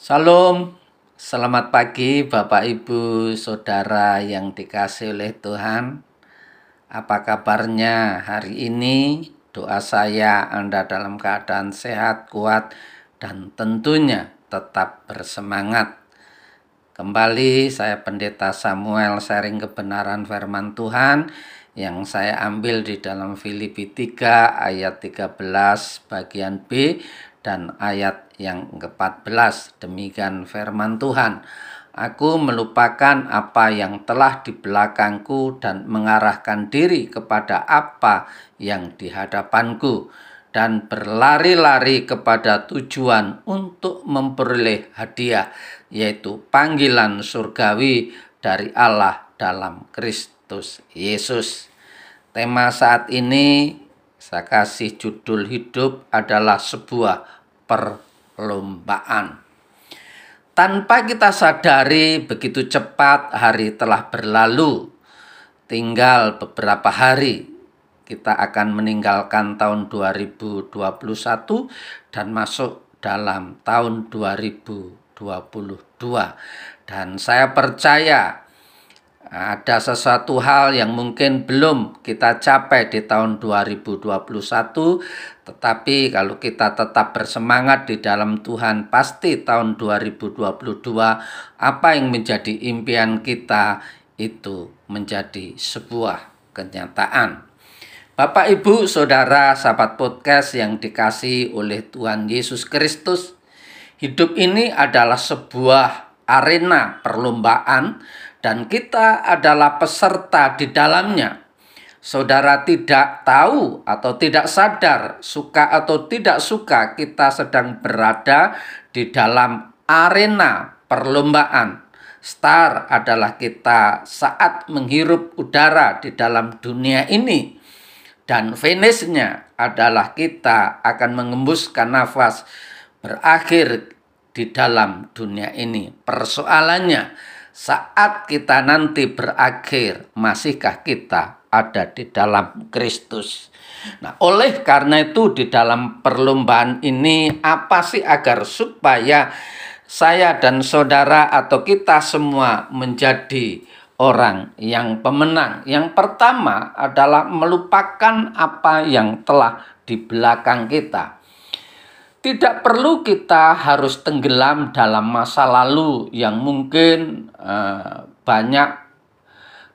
Salam, selamat pagi Bapak Ibu Saudara yang dikasih oleh Tuhan. Apa kabarnya hari ini? Doa saya Anda dalam keadaan sehat, kuat, dan tentunya tetap bersemangat. Kembali saya Pendeta Samuel sharing kebenaran firman Tuhan yang saya ambil di dalam Filipi 3 ayat 13 bagian B dan ayat yang ke-14. Demikian firman Tuhan. Aku melupakan apa yang telah di belakangku dan mengarahkan diri kepada apa yang di hadapanku dan berlari-lari kepada tujuan untuk memperoleh hadiah yaitu panggilan surgawi dari Allah dalam Kristus Yesus. Tema saat ini saya kasih judul hidup adalah sebuah perlombaan. Tanpa kita sadari begitu cepat hari telah berlalu. Tinggal beberapa hari kita akan meninggalkan tahun 2021 dan masuk dalam tahun 2022. Dan saya percaya ada sesuatu hal yang mungkin belum kita capai di tahun 2021 tetapi kalau kita tetap bersemangat di dalam Tuhan pasti tahun 2022 apa yang menjadi impian kita itu menjadi sebuah kenyataan. Bapak Ibu Saudara sahabat podcast yang dikasih oleh Tuhan Yesus Kristus hidup ini adalah sebuah arena perlombaan dan kita adalah peserta di dalamnya. Saudara tidak tahu atau tidak sadar, suka atau tidak suka, kita sedang berada di dalam arena perlombaan. Star adalah kita saat menghirup udara di dalam dunia ini. Dan finishnya adalah kita akan mengembuskan nafas berakhir di dalam dunia ini. Persoalannya, saat kita nanti berakhir, masihkah kita ada di dalam Kristus? Nah, oleh karena itu di dalam perlombaan ini apa sih agar supaya saya dan saudara atau kita semua menjadi orang yang pemenang. Yang pertama adalah melupakan apa yang telah di belakang kita. Tidak perlu kita harus tenggelam dalam masa lalu yang mungkin uh, banyak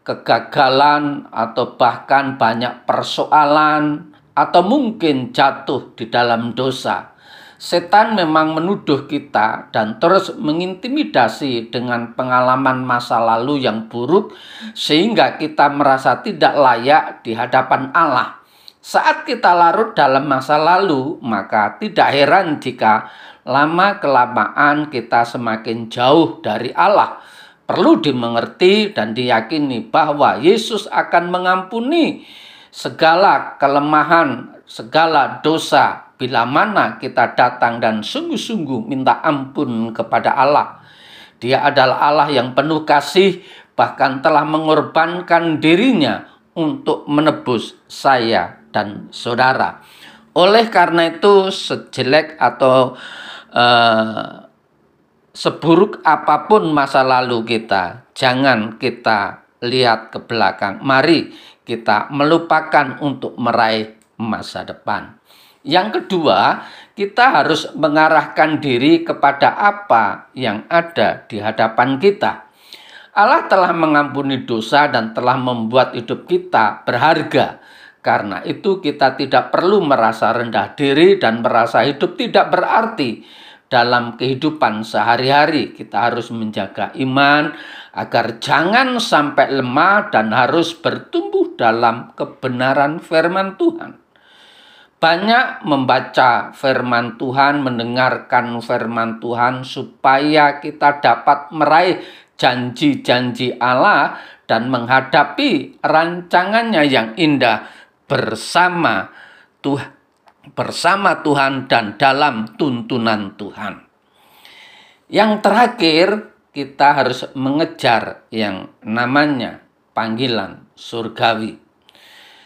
kegagalan atau bahkan banyak persoalan atau mungkin jatuh di dalam dosa. Setan memang menuduh kita dan terus mengintimidasi dengan pengalaman masa lalu yang buruk sehingga kita merasa tidak layak di hadapan Allah. Saat kita larut dalam masa lalu, maka tidak heran jika lama-kelamaan kita semakin jauh dari Allah. Perlu dimengerti dan diyakini bahwa Yesus akan mengampuni segala kelemahan, segala dosa bila mana kita datang dan sungguh-sungguh minta ampun kepada Allah. Dia adalah Allah yang penuh kasih, bahkan telah mengorbankan dirinya untuk menebus saya dan saudara. Oleh karena itu, sejelek atau uh, seburuk apa pun masa lalu kita, jangan kita lihat ke belakang. Mari kita melupakan untuk meraih masa depan. Yang kedua, kita harus mengarahkan diri kepada apa yang ada di hadapan kita. Allah telah mengampuni dosa dan telah membuat hidup kita berharga. Karena itu kita tidak perlu merasa rendah diri dan merasa hidup tidak berarti dalam kehidupan sehari-hari. Kita harus menjaga iman agar jangan sampai lemah dan harus bertumbuh dalam kebenaran firman Tuhan. Banyak membaca firman Tuhan, mendengarkan firman Tuhan supaya kita dapat meraih janji-janji Allah dan menghadapi rancangannya yang indah bersama Tuhan bersama Tuhan dan dalam tuntunan Tuhan. Yang terakhir, kita harus mengejar yang namanya panggilan surgawi.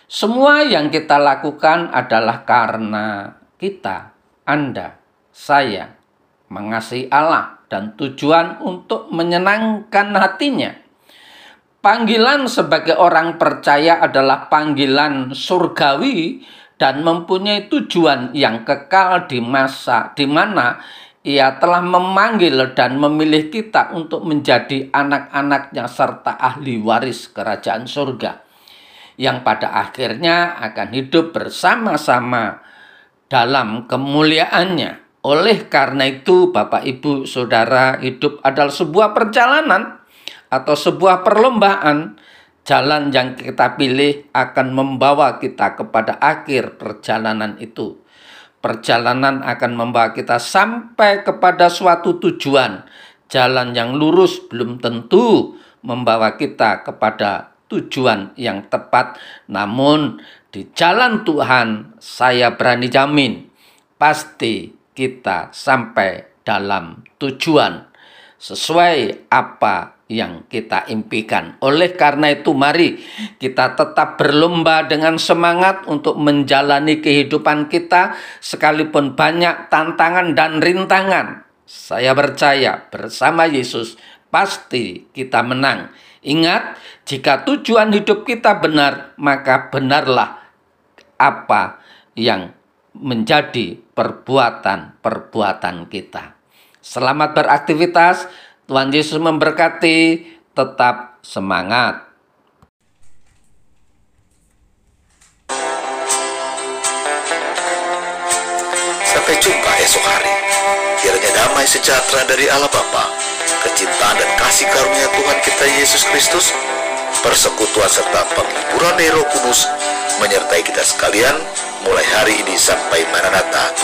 Semua yang kita lakukan adalah karena kita, Anda, saya mengasihi Allah. dan tujuan untuk menyenangkan hatinya. Panggilan sebagai orang percaya adalah panggilan surgawi dan mempunyai tujuan yang kekal di masa di mana ia telah memanggil dan memilih kita untuk menjadi anak-anaknya serta ahli waris kerajaan surga yang pada akhirnya akan hidup bersama-sama dalam kemuliaannya. Oleh karena itu, Bapak, Ibu, Saudara, hidup adalah sebuah perjalanan atau sebuah perlombaan. Jalan yang kita pilih akan membawa kita kepada akhir perjalanan itu. Perjalanan akan membawa kita sampai kepada suatu tujuan. Jalan yang lurus belum tentu membawa kita kepada tujuan yang tepat, namun di jalan Tuhan, saya berani jamin pasti kita sampai dalam tujuan sesuai apa yang kita impikan. Oleh karena itu, mari kita tetap berlomba dengan semangat untuk menjalani kehidupan kita, sekalipun banyak tantangan dan rintangan. Saya percaya bersama Yesus pasti kita menang. Ingat, jika tujuan hidup kita benar, maka benarlah apa yang menjadi perbuatan-perbuatan kita. Selamat beraktivitas, Tuhan Yesus memberkati, tetap semangat. Sampai jumpa esok hari. Kiranya damai sejahtera dari Allah Bapa kecintaan dan kasih karunia Tuhan kita Yesus Kristus, persekutuan serta penghiburan Roh Kudus menyertai kita sekalian mulai hari ini sampai Maranatha